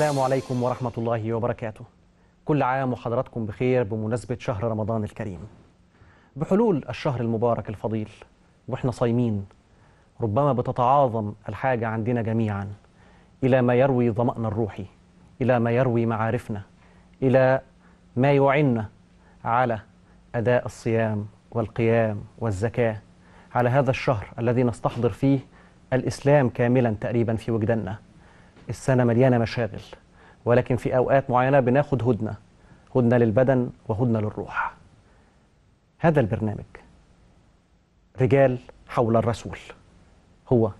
السلام عليكم ورحمة الله وبركاته. كل عام وحضراتكم بخير بمناسبة شهر رمضان الكريم. بحلول الشهر المبارك الفضيل وإحنا صايمين ربما بتتعاظم الحاجة عندنا جميعا إلى ما يروي ظمأنا الروحي إلى ما يروي معارفنا إلى ما يعنا على أداء الصيام والقيام والزكاة على هذا الشهر الذي نستحضر فيه الإسلام كاملا تقريبا في وجداننا. السنة مليانة مشاغل ولكن في أوقات معينة بناخد هدنة هدنة للبدن وهدنة للروح. هذا البرنامج رجال حول الرسول هو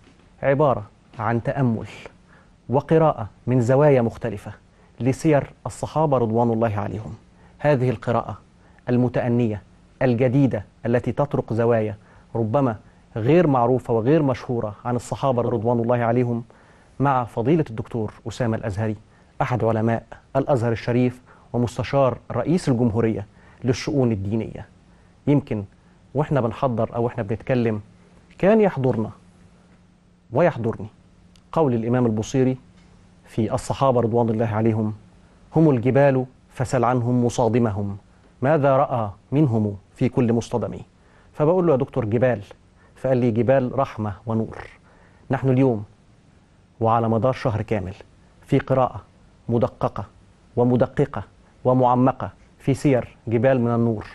عبارة عن تأمل وقراءة من زوايا مختلفة لسير الصحابة رضوان الله عليهم. هذه القراءة المتأنية الجديدة التي تطرق زوايا ربما غير معروفة وغير مشهورة عن الصحابة رضوان الله عليهم مع فضيلة الدكتور أسامة الأزهري أحد علماء الأزهر الشريف ومستشار رئيس الجمهورية للشؤون الدينية. يمكن وإحنا بنحضر أو إحنا بنتكلم كان يحضرنا ويحضرني قول الإمام البصيري في الصحابة رضوان الله عليهم هم الجبال فسل عنهم مصادمهم ماذا رأى منهم في كل مصطدم؟ فبقول له يا دكتور جبال فقال لي جبال رحمة ونور. نحن اليوم وعلى مدار شهر كامل في قراءة مدققة ومدققة ومعمقة في سير جبال من النور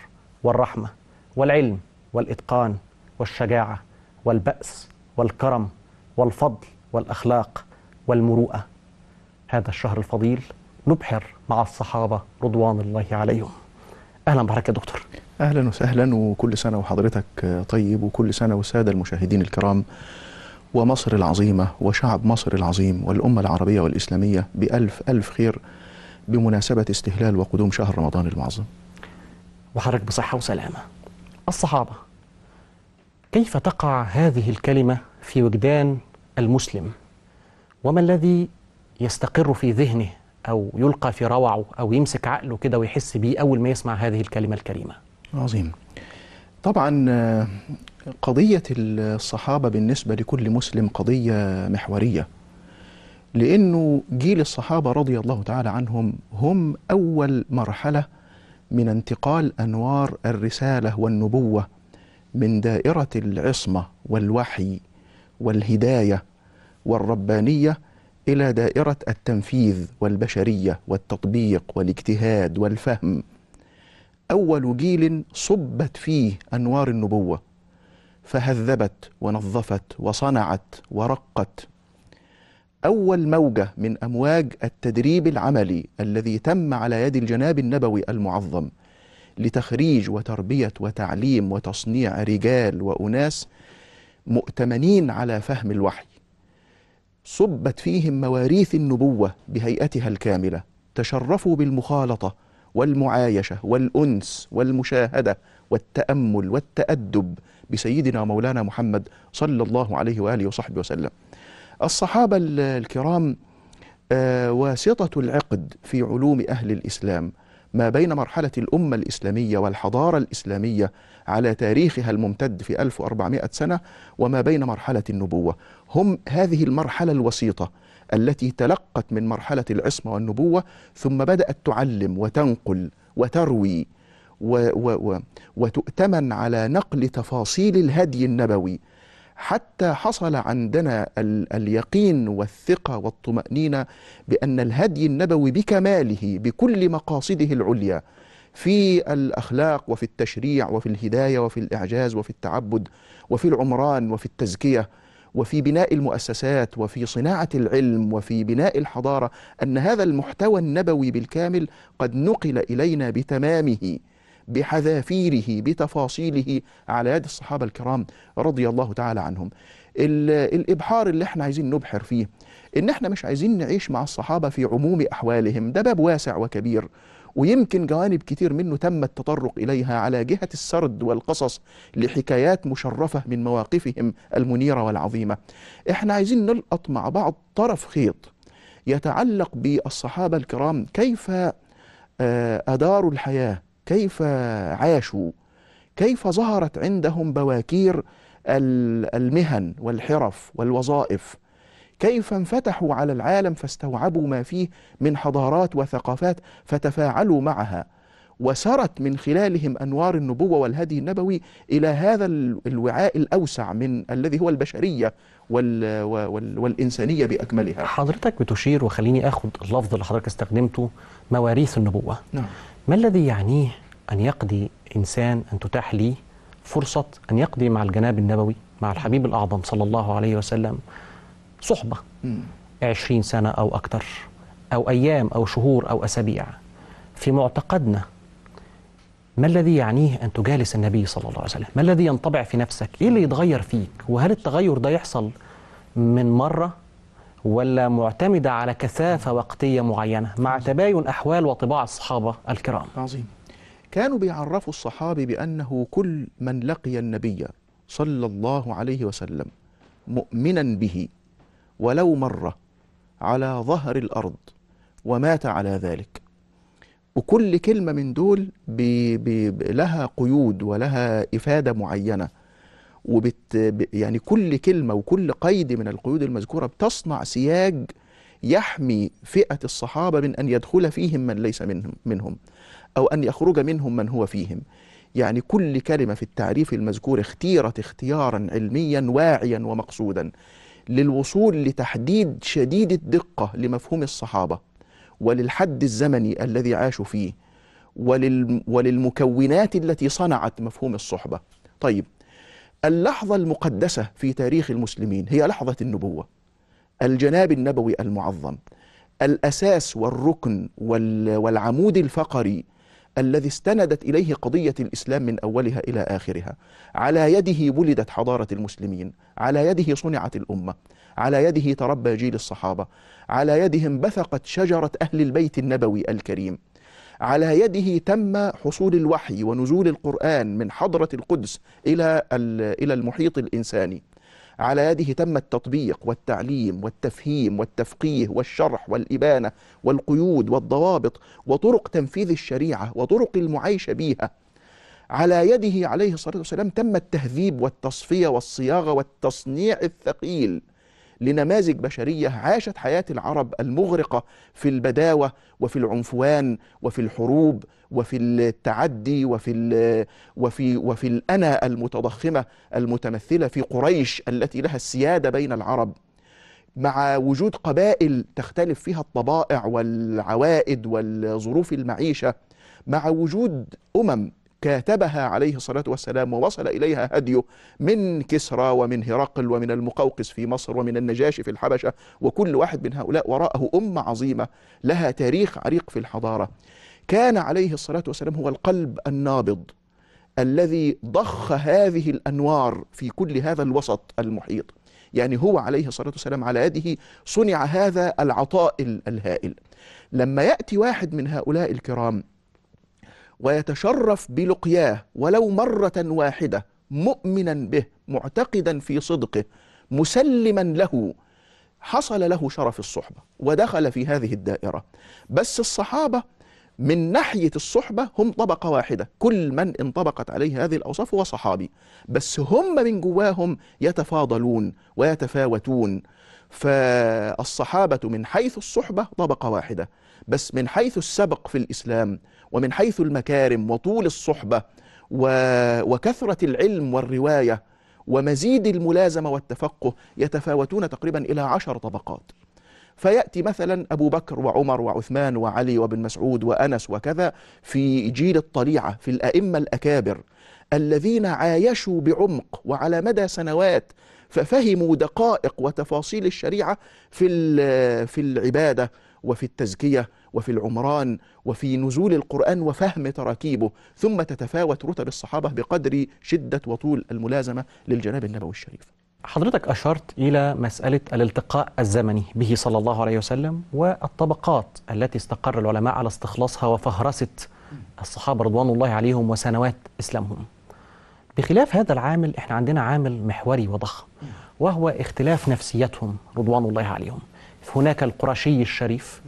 والرحمة والعلم والإتقان والشجاعة والبأس والكرم والفضل والأخلاق والمروءة. هذا الشهر الفضيل نبحر مع الصحابة رضوان الله عليهم. أهلا بحضرتك يا دكتور. أهلا وسهلا وكل سنة وحضرتك طيب وكل سنة والساده المشاهدين الكرام. ومصر العظيمة وشعب مصر العظيم والأمة العربية والإسلامية بألف ألف خير بمناسبة استهلال وقدوم شهر رمضان المعظم. وحضرتك بصحة وسلامة الصحابة كيف تقع هذه الكلمة في وجدان المسلم وما الذي يستقر في ذهنه أو يلقى في روعه أو يمسك عقله كده ويحس بيه أول ما يسمع هذه الكلمة الكريمة عظيم. طبعا قضية الصحابة بالنسبة لكل مسلم قضية محورية. لأنه جيل الصحابة رضي الله تعالى عنهم هم أول مرحلة من انتقال أنوار الرسالة والنبوة من دائرة العصمة والوحي والهداية والربانية إلى دائرة التنفيذ والبشرية والتطبيق والاجتهاد والفهم. أول جيل صبت فيه أنوار النبوة فهذبت ونظفت وصنعت ورقت. أول موجة من أمواج التدريب العملي الذي تم على يد الجناب النبوي المعظم لتخريج وتربية وتعليم وتصنيع رجال وأناس مؤتمنين على فهم الوحي. صبت فيهم مواريث النبوة بهيئتها الكاملة تشرفوا بالمخالطة والمعايشة والأنس والمشاهدة والتأمل والتأدب بسيدنا مولانا محمد صلى الله عليه وآله وصحبه وسلم. الصحابة ال- الكرام آه، واسطة العقد في علوم أهل الإسلام ما بين مرحلة الأمة الإسلامية والحضارة الإسلامية على تاريخها الممتد في 1400 سنة وما بين مرحلة النبوة. هم هذه المرحلة الوسيطة التي تلقت من مرحلة العصمة والنبوة ثم بدأت تعلم وتنقل وتروي و و و وتؤتمن على نقل تفاصيل الهدي النبوي. حتى حصل عندنا ال اليقين والثقة والطمأنينة بأن الهدي النبوي بكماله بكل مقاصده العليا في الأخلاق وفي التشريع وفي الهداية وفي الإعجاز وفي التعبد وفي العمران وفي التزكية. وفي بناء المؤسسات وفي صناعة العلم وفي بناء الحضارة أن هذا المحتوى النبوي بالكامل قد نقل إلينا بتمامه بحذافيره بتفاصيله على يد الصحابة الكرام رضي الله تعالى عنهم. ال- الإبحار اللي إحنا عايزين نبحر فيه إن إحنا مش عايزين نعيش مع الصحابة في عموم أحوالهم، ده باب واسع وكبير ويمكن جوانب كتير منه تم التطرق إليها على جهة السرد والقصص لحكايات مشرفة من مواقفهم المنيرة والعظيمة. إحنا عايزين نلقط مع بعض طرف خيط يتعلق بالصحابة الكرام. كيف آه، أداروا الحياة؟ كيف عاشوا؟ كيف ظهرت عندهم بواكير ال- المهن والحرف والوظائف؟ كيف انفتحوا على العالم فاستوعبوا ما فيه من حضارات وثقافات فتفاعلوا معها وسرت من خلالهم أنوار النبوة والهدي النبوي إلى هذا ال- الوعاء الأوسع من الذي هو البشرية وال وال والإنسانية بأكملها. حضرتك بتشير وخليني اخد اللفظ اللي حضرتك استخدمته مواريث النبوة نعم. ما الذي يعنيه أن يقضي إنسان أن تتاح لي فرصة أن يقضي مع الجناب النبوي مع الحبيب الأعظم صلى الله عليه وسلم صحبة. عشرين سنة أو أكثر أو أيام أو شهور أو أسابيع. في معتقدنا ما الذي يعنيه أن تجالس النبي صلى الله عليه وسلم؟ ما الذي ينطبع في نفسك؟ إيه اللي يتغير فيك؟ وهل التغير ده يحصل من مرة ولا معتمدة على كثافة وقتية معينة مع تباين أحوال وطباع الصحابة الكرام؟ عظيم. كانوا بيعرفوا الصحابي بأنه كل من لقي النبي صلى الله عليه وسلم مؤمنا به. ولو مره على ظهر الأرض ومات على ذلك. وكل كلمة من دول بي بي لها قيود ولها إفادة معينة. وبت يعني كل كلمة وكل قيد من القيود المذكورة بتصنع سياج يحمي فئة الصحابة من أن يدخل فيهم من ليس منهم منهم أو أن يخرج منهم من هو فيهم. يعني كل كلمة في التعريف المذكور اختيرت اختيارا علميا واعيا ومقصودا. للوصول لتحديد شديد الدقة لمفهوم الصحابة وللحد الزمني الذي عاشوا فيه ولل وللمكونات التي صنعت مفهوم الصحبة. طيب اللحظة المقدسة في تاريخ المسلمين هي لحظة النبوة الجناب النبوي المعظم الأساس والركن وال- والعمود الفقري الذي استندت إليه قضية الإسلام من أولها إلى آخرها. على يده ولدت حضارة المسلمين. على يده صنعت الأمة. على يده تربى جيل الصحابة. على يدهم بثقت شجرة أهل البيت النبوي الكريم. على يده تم حصول الوحي ونزول القرآن من حضرة القدس إلى ال- إلى المحيط الإنساني. على يده تم التطبيق والتعليم والتفهيم والتفقيه والشرح والإبانة والقيود والضوابط وطرق تنفيذ الشريعة وطرق المعايشة بها على يده عليه الصلاة والسلام تم التهذيب والتصفية والصياغة والتصنيع الثقيل. لنماذج بشرية عاشت حياة العرب المغرقة في البداوة وفي العنفوان وفي الحروب وفي التعدي وفي وفي وفي الأنا المتضخمة المتمثلة في قريش التي لها السيادة بين العرب. مع وجود قبائل تختلف فيها الطبائع والعوائد والظروف المعيشة مع وجود أمم كاتبها عليه الصلاة والسلام ووصل إليها هديه من كسرى ومن هرقل ومن المقوقس في مصر ومن النجاشي في الحبشة وكل واحد من هؤلاء وراءه أمة عظيمة لها تاريخ عريق في الحضارة. كان عليه الصلاة والسلام هو القلب النابض الذي ضخ هذه الأنوار في كل هذا الوسط المحيط. يعني هو عليه الصلاة والسلام على يده صنع هذا العطاء ال- الهائل. لما يأتي واحد من هؤلاء الكرام ويتشرف بلقياه ولو مرة واحدة مؤمنا به معتقدا في صدقه مسلما له حصل له شرف الصحبة ودخل في هذه الدائرة. بس الصحابة من ناحية الصحبة هم طبقة واحدة. كل من انطبقت عليه هذه الأوصاف هو صحابي. بس هم من جواهم يتفاضلون ويتفاوتون. فالصحابة من حيث الصحبة طبقة واحدة. بس من حيث السبق في الإسلام ومن حيث المكارم وطول الصحبة. وكثرة العلم والرواية ومزيد الملازمة والتفقه يتفاوتون تقريبا إلى عشر طبقات فيأتي مثلا أبو بكر وعمر وعثمان وعلي وابن مسعود وأنس وكذا في جيل الطليعة في الأئمة الأكابر الذين عايشوا بعمق وعلى مدى سنوات ففهموا دقائق وتفاصيل الشريعة في في العبادة وفي التزكية وفي العمران وفي نزول القرآن وفهم تراكيبه ثم تتفاوت رتب الصحابة بقدر شدة وطول الملازمة للجناب النبوي الشريف. حضرتك أشرت إلى مسألة الالتقاء الزمني به صلى الله عليه وسلم والطبقات التي استقر العلماء على استخلاصها وفهرسة الصحابة رضوان الله عليهم وسنوات إسلامهم. بخلاف هذا العامل إحنا عندنا عامل محوري وضخم وهو اختلاف نفسيتهم رضوان الله عليهم. هناك القرشي الشريف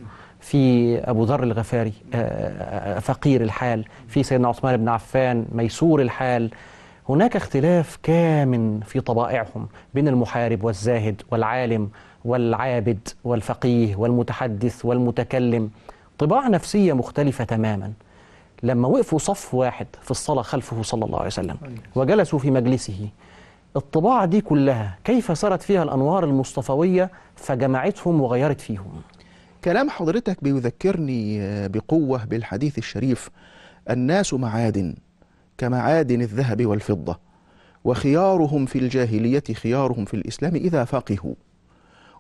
في أبو ذر الغفاري آه، فقير الحال في سيدنا عثمان بن عفان ميسور الحال. هناك اختلاف كامن في طبائعهم بين المحارب والزاهد والعالم والعابد والفقيه والمتحدث والمتكلم. طباع نفسية مختلفة تماما. لما وقفوا صف واحد في الصلاة خلفه صلى الله عليه وسلم وجلسوا في مجلسه الطباع دي كلها كيف سرت فيها الأنوار المصطفوية فجمعتهم وغيرت فيهم. كلام حضرتك بيذكرني آه، بقوة بالحديث الشريف. الناس معادن كمعادن الذهب والفضة وخيارهم في الجاهلية خيارهم في الإسلام إذا فقهوا.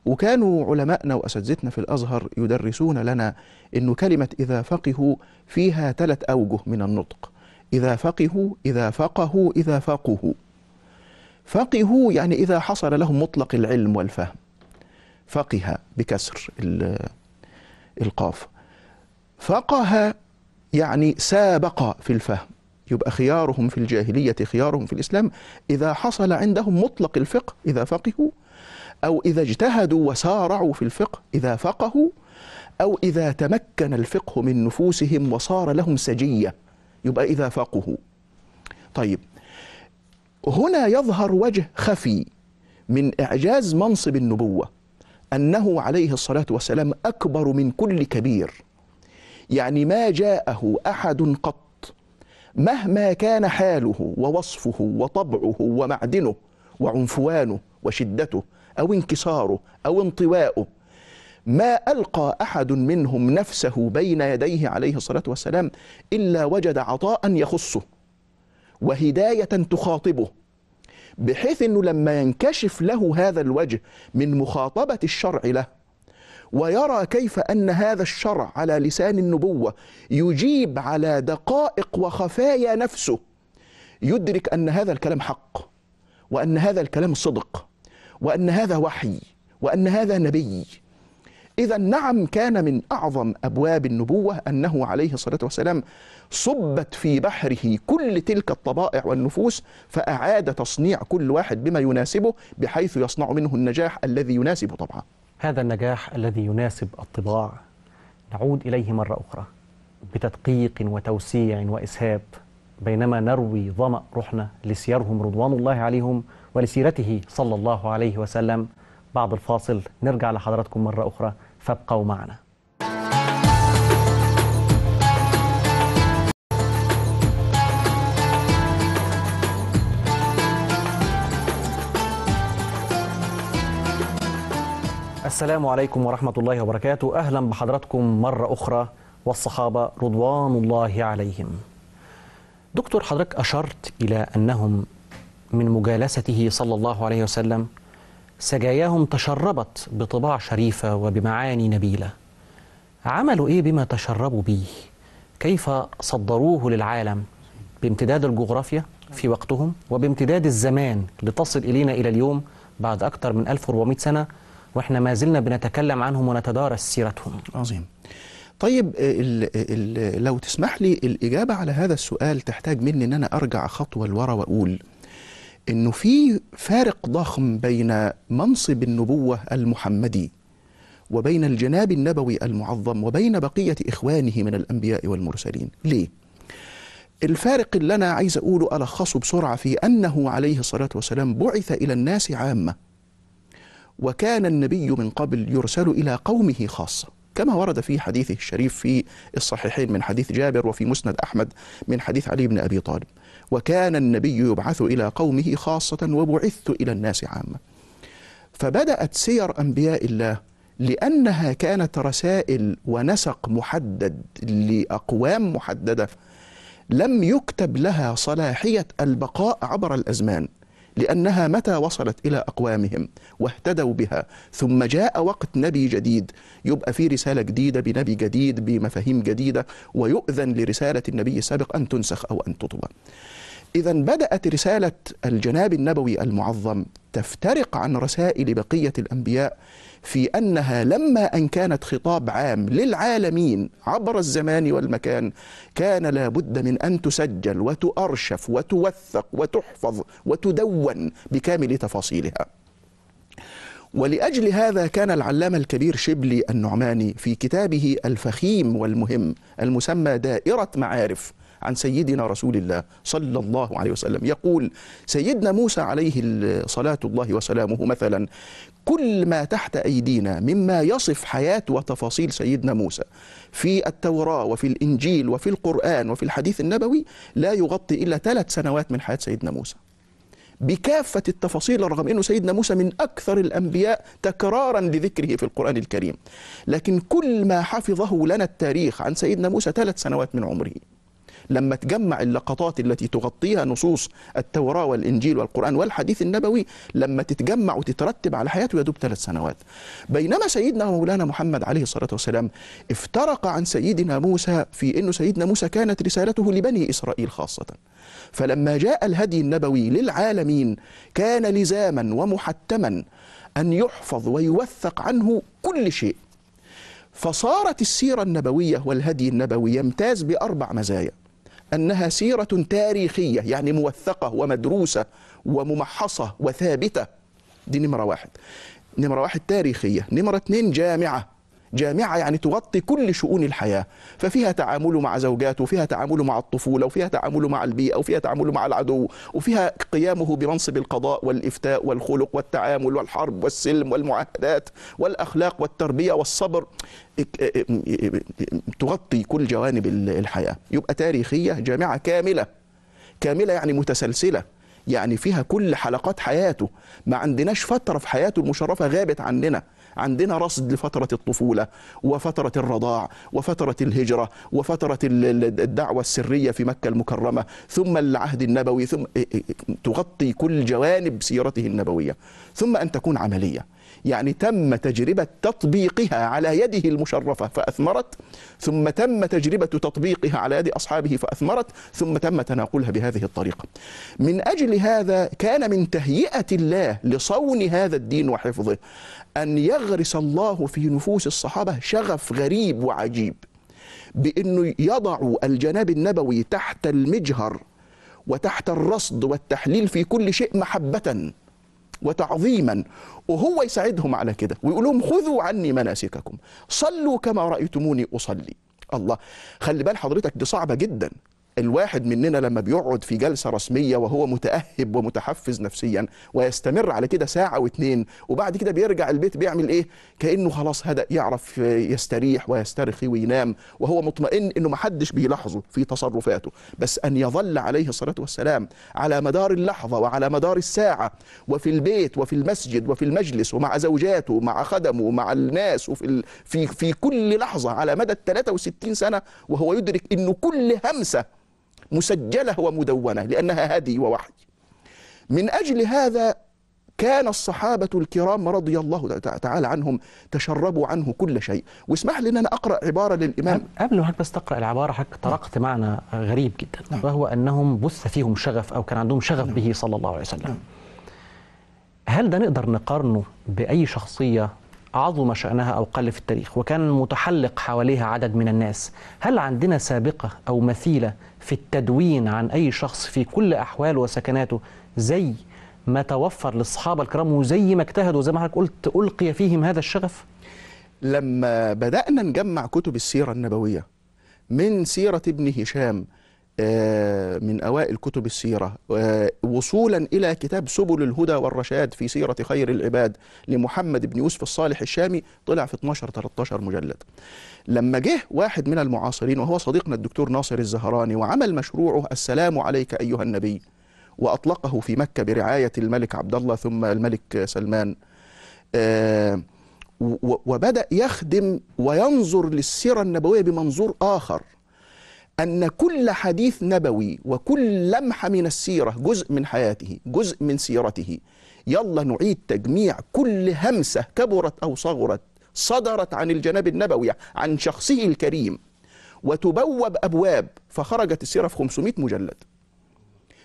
وكانوا علماءنا وأساتذتنا في الأزهر يدرسون لنا أن كلمة إذا فقهوا فيها ثلاث أوجه من النطق. إذا فقهوا إذا فقهوا إذا فقهوا. فقهوا يعني إذا حصل لهم مطلق العلم والفهم. فقه بكسر إلقاف. فقه يعني سابق في الفهم. يبقى خيارهم في الجاهلية خيارهم في الإسلام إذا حصل عندهم مطلق الفقه إذا فقهوا أو إذا اجتهدوا وسارعوا في الفقه إذا فقهوا أو إذا تمكن الفقه من نفوسهم وصار لهم سجية يبقى إذا فقهوا. طيب هنا يظهر وجه خفي من إعجاز منصب النبوة. أنه عليه الصلاة والسلام أكبر من كل كبير. يعني ما جاءه أحد قط مهما كان حاله ووصفه وطبعه ومعدنه وعنفوانه وشدته أو انكساره أو انطواؤه ما ألقى أحد منهم نفسه بين يديه عليه الصلاة والسلام إلا وجد عطاء يخصه وهداية تخاطبه. بحيث أنه لما ينكشف له هذا الوجه من مخاطبة الشرع له ويرى كيف أن هذا الشرع على لسان النبوة يجيب على دقائق وخفايا نفسه يدرك أن هذا الكلام حق وأن هذا الكلام صدق وأن هذا وحي وأن هذا نبي. إذا نعم كان من أعظم أبواب النبوة أنه عليه الصلاة والسلام صبت في بحره كل تلك الطبائع والنفوس فأعاد تصنيع كل واحد بما يناسبه بحيث يصنع منه النجاح الذي يناسب طبعه هذا النجاح الذي يناسب الطباع. نعود إليه مرة أخرى بتدقيق وتوسيع وإسهاب. بينما نروي ظمأ روحنا لسيرهم رضوان الله عليهم ولسيرته صلى الله عليه وسلم. بعد الفاصل نرجع لحضراتكم مرة أخرى. فابقوا معنا. السلام عليكم ورحمة الله وبركاته. أهلا بحضراتكم مرة أخرى والصحابة رضوان الله عليهم. دكتور حضرتك أشرت إلى أنهم من مجالسته صلى الله عليه وسلم سجاياهم تشربت بطباع شريفة وبمعاني نبيلة. عملوا إيه بما تشربوا به؟ كيف صدروه للعالم؟ بامتداد الجغرافيا في وقتهم وبامتداد الزمان لتصل إلينا إلى اليوم بعد أكثر من 1400 سنة وإحنا ما زلنا بنتكلم عنهم ونتدارس سيرتهم. عظيم. طيب ال ال لو تسمح لي الإجابة على هذا السؤال تحتاج مني أن أنا أرجع خطوة لورا وأقول إنه في فارق ضخم بين منصب النبوة المحمدي وبين الجناب النبوي المعظم وبين بقية إخوانه من الأنبياء والمرسلين ليه؟ الفارق اللي أنا عايز أقوله ألخصه بسرعة في أنه عليه الصلاة والسلام بعث إلى الناس عامة وكان النبي من قبل يرسل إلى قومه خاصة كما ورد في حديثه الشريف في الصحيحين من حديث جابر وفي مسند أحمد من حديث علي بن أبي طالب وكان النبي يبعث إلى قومه خاصة وبعثت إلى الناس عامة. فبدأت سير أنبياء الله لأنها كانت رسائل ونسق محدد لأقوام محددة لم يكتب لها صلاحية البقاء عبر الأزمان. لأنها متى وصلت إلى أقوامهم واهتدوا بها. ثم جاء وقت نبي جديد. يبقى في رسالة جديدة بنبي جديد بمفاهيم جديدة ويؤذن لرسالة النبي السابق أن تنسخ أو أن تطبع إذا بدأت رسالة الجناب النبوي المعظم تفترق عن رسائل بقية الأنبياء في أنها لما أن كانت خطاب عام للعالمين عبر الزمان والمكان كان لابد من أن تسجل وتؤرشف وتوثق وتحفظ وتدون بكامل تفاصيلها. ولأجل هذا كان العلامة الكبير شبلي النعماني في كتابه الفخيم والمهم المسمى دائرة معارف. عن سيدنا رسول الله صلى الله عليه وسلم. يقول سيدنا موسى عليه صلاة الله وسلامه مثلا كل ما تحت أيدينا مما يصف حياة وتفاصيل سيدنا موسى في التوراة وفي الإنجيل وفي القرآن وفي الحديث النبوي لا يغطي إلا ثلاث سنوات من حياة سيدنا موسى. بكافة التفاصيل رغم أنه سيدنا موسى من أكثر الأنبياء تكرارا لذكره في القرآن الكريم. لكن كل ما حفظه لنا التاريخ عن سيدنا موسى ثلاث سنوات من عمره. لما تجمع اللقطات التي تغطيها نصوص التوراة والإنجيل والقرآن والحديث النبوي لما تتجمع وتترتب على حياته يدوب ثلاث سنوات. بينما سيدنا مولانا محمد عليه الصلاة والسلام افترق عن سيدنا موسى في أنه سيدنا موسى كانت رسالته لبني إسرائيل خاصة. فلما جاء الهدي النبوي للعالمين كان لزاما ومحتما أن يحفظ ويوثق عنه كل شيء. فصارت السيرة النبوية والهدي النبوي يمتاز بأربع مزايا. أنها سيرة تاريخية يعني موثقة ومدروسة وممحصة وثابتة. دي نمرة واحد. نمرة واحد تاريخية. نمرة اتنين جامعة. جامعة يعني تغطي كل شؤون الحياة. ففيها تعامله مع زوجاته وفيها تعامله مع الطفولة وفيها تعامله مع البيئة وفيها تعامله مع العدو وفيها قيامه بمنصب القضاء والإفتاء والخلق والتعامل والحرب والسلم والمعاهدات والأخلاق والتربية والصبر. تغطي كل جوانب الحياة. يبقى تاريخية جامعة كاملة. كاملة يعني متسلسلة. يعني فيها كل حلقات حياته. ما عندناش فترة في حياته المشرفة غابت عننا. عندنا رصد لفترة الطفولة وفترة الرضاع وفترة الهجرة وفترة الدعوة السرية في مكة المكرمة ثم العهد النبوي ثم تغطي كل جوانب سيرته النبوية ثم أن تكون عملية. يعني تم تجربة تطبيقها على يده المشرفة فأثمرت ثم تم تجربة تطبيقها على يد أصحابه فأثمرت ثم تم تناقلها بهذه الطريقة. من أجل هذا كان من تهيئة الله لصون هذا الدين وحفظه أن يغرس الله في نفوس الصحابة شغف غريب وعجيب بأنه يضع الجناب النبوي تحت المجهر وتحت الرصد والتحليل في كل شيء محبة. وتعظيما وهو يساعدهم على كده ويقول لهم خذوا عني مناسككم صلوا كما رأيتموني أصلي. الله خلي بال حضرتك دي صعبة جدا. الواحد مننا لما بيقعد في جلسة رسمية وهو متأهب ومتحفز نفسيا ويستمر على كده ساعة واتنين وبعد كده بيرجع البيت بيعمل إيه؟ كأنه خلاص هدأ يعرف يستريح ويسترخي وينام وهو مطمئن إنه محدش بيلاحظه في تصرفاته. بس أن يظل عليه الصلاة والسلام على مدار اللحظة وعلى مدار الساعة وفي البيت وفي المسجد وفي المجلس ومع زوجاته مع خدمه ومع الناس وفي ال... في في كل لحظة على مدى 63 سنة وهو يدرك إنه كل همسة مسجلة ومدونة لأنها هدي ووحي. من أجل هذا كان الصحابة الكرام رضي الله تعالى عنهم تشربوا عنه كل شيء. واسمح لي أن أنا أقرأ عبارة للإمام. قبل ما بس تقرأ العبارة حضرتك طرقت معنى غريب جدا. نعم. وهو أنهم بث فيهم شغف أو كان عندهم شغف به صلى الله عليه وسلم. هل ده نقدر نقارنه بأي شخصية عظم شأنها أو قل في التاريخ وكان متحلق حواليها عدد من الناس. هل عندنا سابقة أو مثيلة في التدوين عن أي شخص في كل أحواله وسكناته زي ما توفر للصحابة الكرام وزي ما اجتهدوا زي ما حضرتك قلت ألقي فيهم هذا الشغف؟ لما بدأنا نجمع كتب السيرة النبوية من سيرة ابن هشام من أوائل كتب السيرة. آه، وصولا إلى كتاب سبل الهدى والرشاد في سيرة خير العباد لمحمد بن يوسف الصالح الشامي طلع في 12-13 مجلد. لما جه واحد من المعاصرين وهو صديقنا الدكتور ناصر الزهراني وعمل مشروعه السلام عليك أيها النبي وأطلقه في مكة برعاية الملك عبد الله ثم الملك سلمان. آه، وبدأ يخدم وينظر للسيرة النبوية بمنظور آخر. أن كل حديث نبوي وكل لمحة من السيرة جزء من حياته جزء من سيرته. يلا نعيد تجميع كل همسة كبرت أو صغرت صدرت عن الجناب النبوي عن شخصه الكريم. وتبوب أبواب فخرجت السيرة في 500 مجلد.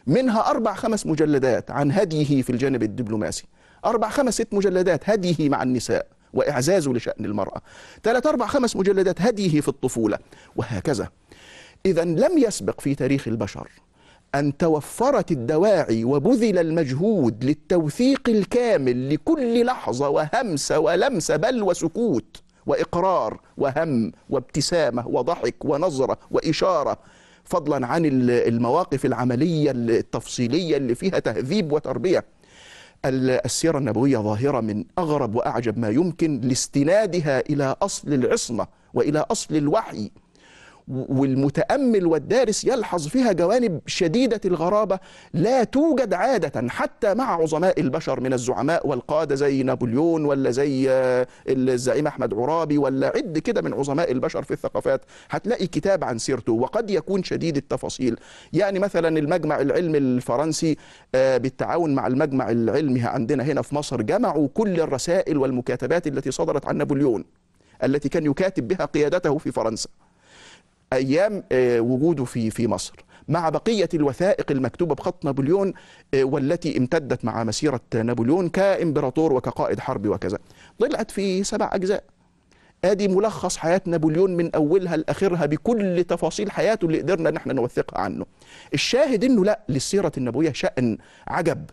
منها أربع خمس مجلدات عن هديه في الجانب الدبلوماسي. أربع خمس ست مجلدات هديه مع النساء وإعزازه لشأن المرأة. ثلاث أربع خمس مجلدات هديه في الطفولة. وهكذا. إذا لم يسبق في تاريخ البشر أن توفرت الدواعي وبذل المجهود للتوثيق الكامل لكل لحظة وهمسة ولمسة بل وسكوت وإقرار وهم وابتسامة وضحك ونظرة وإشارة فضلا عن ال- المواقف العملية التفصيلية اللي فيها تهذيب وتربية. ال- السيرة النبوية ظاهرة من أغرب وأعجب ما يمكن لاستنادها إلى أصل العصمة وإلى أصل الوحي والمتأمل والدارس يلحظ فيها جوانب شديدة الغرابة لا توجد عادة حتى مع عظماء البشر من الزعماء والقادة زي نابليون ولا زي آه، الزعيم أحمد عرابي ولا عد كده من عظماء البشر في الثقافات. هتلاقي كتاب عن سيرته وقد يكون شديد التفاصيل. يعني مثلا المجمع العلمي الفرنسي آه، بالتعاون مع المجمع العلمي عندنا هنا في مصر جمعوا كل الرسائل والمكاتبات التي صدرت عن نابليون التي كان يكاتب بها قيادته في فرنسا. أيام آه، وجوده في في مصر. مع بقية الوثائق المكتوبة بخط نابليون آه، والتي امتدت مع مسيرة نابليون كإمبراطور وكقائد حرب وكذا. طلعت في سبع أجزاء. آدي ملخص حياة نابليون من أولها لآخرها بكل تفاصيل حياته اللي قدرنا ان إحنا نوثقها عنه. الشاهد إنه لا للسيرة النبويه شأن عجب.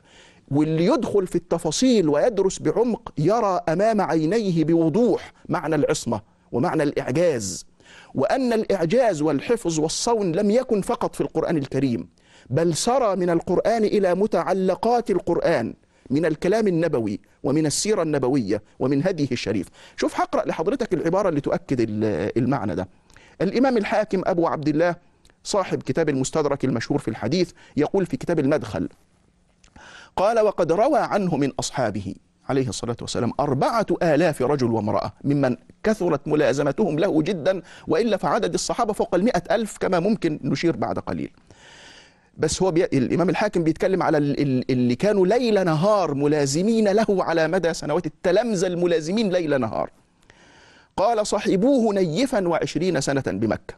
واللي يدخل في التفاصيل ويدرس بعمق يرى أمام عينيه بوضوح معنى العصمة ومعنى الإعجاز. وأن الإعجاز والحفظ والصون لم يكن فقط في القرآن الكريم بل سرى من القرآن إلى متعلقات القرآن من الكلام النبوي ومن السيرة النبوية ومن هديه الشريف. شوف هقرأ لحضرتك العبارة اللي تؤكد ال- المعنى ده. الإمام الحاكم أبو عبد الله صاحب كتاب المستدرك المشهور في الحديث يقول في كتاب المدخل قال وقد روى عنه من أصحابه عليه الصلاة والسلام. أربعة آلاف رجل وامرأة ممن كثرت ملازمتهم له جدا وإلا فعدد الصحابة فوق المئة ألف كما ممكن نشير بعد قليل. بس هو بي... الإمام الحاكم بيتكلم على ال- ال- اللي كانوا ليل نهار ملازمين له على مدى سنوات التلامذة الملازمين ليل نهار. قال صحبوه نيفا وعشرين سنة بمكة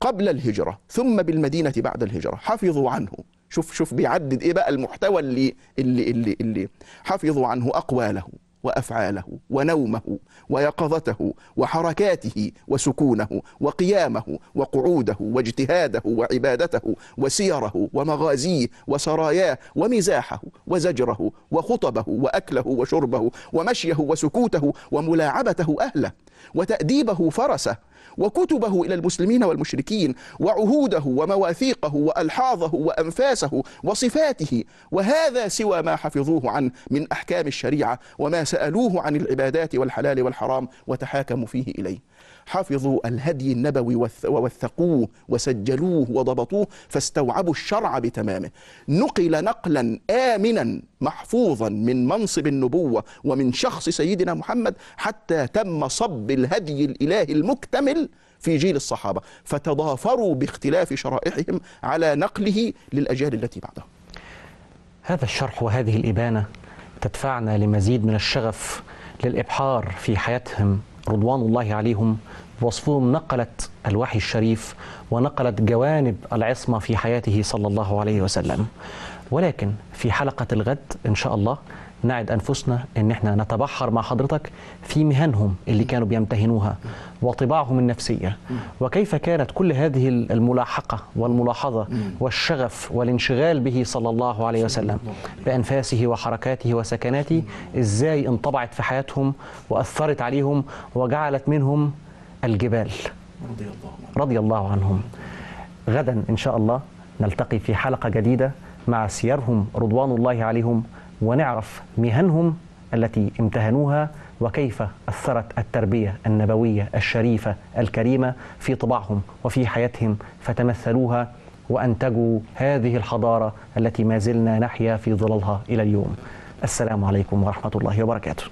قبل الهجرة ثم بالمدينة بعد الهجرة. حفظوا عنه. شوف شوف بيعدد إيه بقى المحتوى اللي اللي اللي, اللي حفظوا عنه أقواله وأفعاله ونومه ويقظته وحركاته وسكونه وقيامه وقعوده واجتهاده وعبادته وسيره ومغازيه وسراياه ومزاحه وزجره وخطبه وأكله وشربه ومشيه وسكوته وملاعبته أهله وتأديبه فرسه وكتبه إلى المسلمين والمشركين وعهوده ومواثيقه وألحاظه وأنفاسه وصفاته وهذا سوى ما حفظوه عنه من أحكام الشريعة وما سألوه عن العبادات والحلال والحرام وتحاكموا فيه إليه. حفظوا الهدي النبوي وث- ووثقوه وسجلوه وضبطوه فاستوعبوا الشرع بتمامه. نقل نقلا آمنا محفوظا من منصب النبوة ومن شخص سيدنا محمد حتى تم صب الهدي الإلهي المكتمل في جيل الصحابة. فتضافروا باختلاف شرائحهم على نقله للأجيال التي بعدهم هذا الشرح وهذه الإبانة تدفعنا لمزيد من الشغف للإبحار في حياتهم رضوان الله عليهم وصفهم نقلت الوحي الشريف ونقلت جوانب العصمة في حياته صلى الله عليه وسلم. ولكن في حلقة الغد إن شاء الله نعد أنفسنا أن إحنا نتبحر مع حضرتك في مهنهم اللي كانوا بيمتهنوها وطباعهم النفسية. وكيف كانت كل هذه الملاحقة والملاحظة والشغف والانشغال به صلى الله عليه وسلم. بأنفاسه وحركاته وسكناته إزاي انطبعت في حياتهم وأثرت عليهم وجعلت منهم الجبال. رضي الله عنهم. غدا إن شاء الله نلتقي في حلقة جديدة مع سيرهم رضوان الله عليهم. ونعرف مهنهم التي امتهنوها وكيف أثرت التربية النبوية الشريفة الكريمة في طباعهم وفي حياتهم فتمثلوها وأنتجوا هذه الحضارة التي ما زلنا نحيا في ظلالها إلى اليوم. السلام عليكم ورحمة الله وبركاته.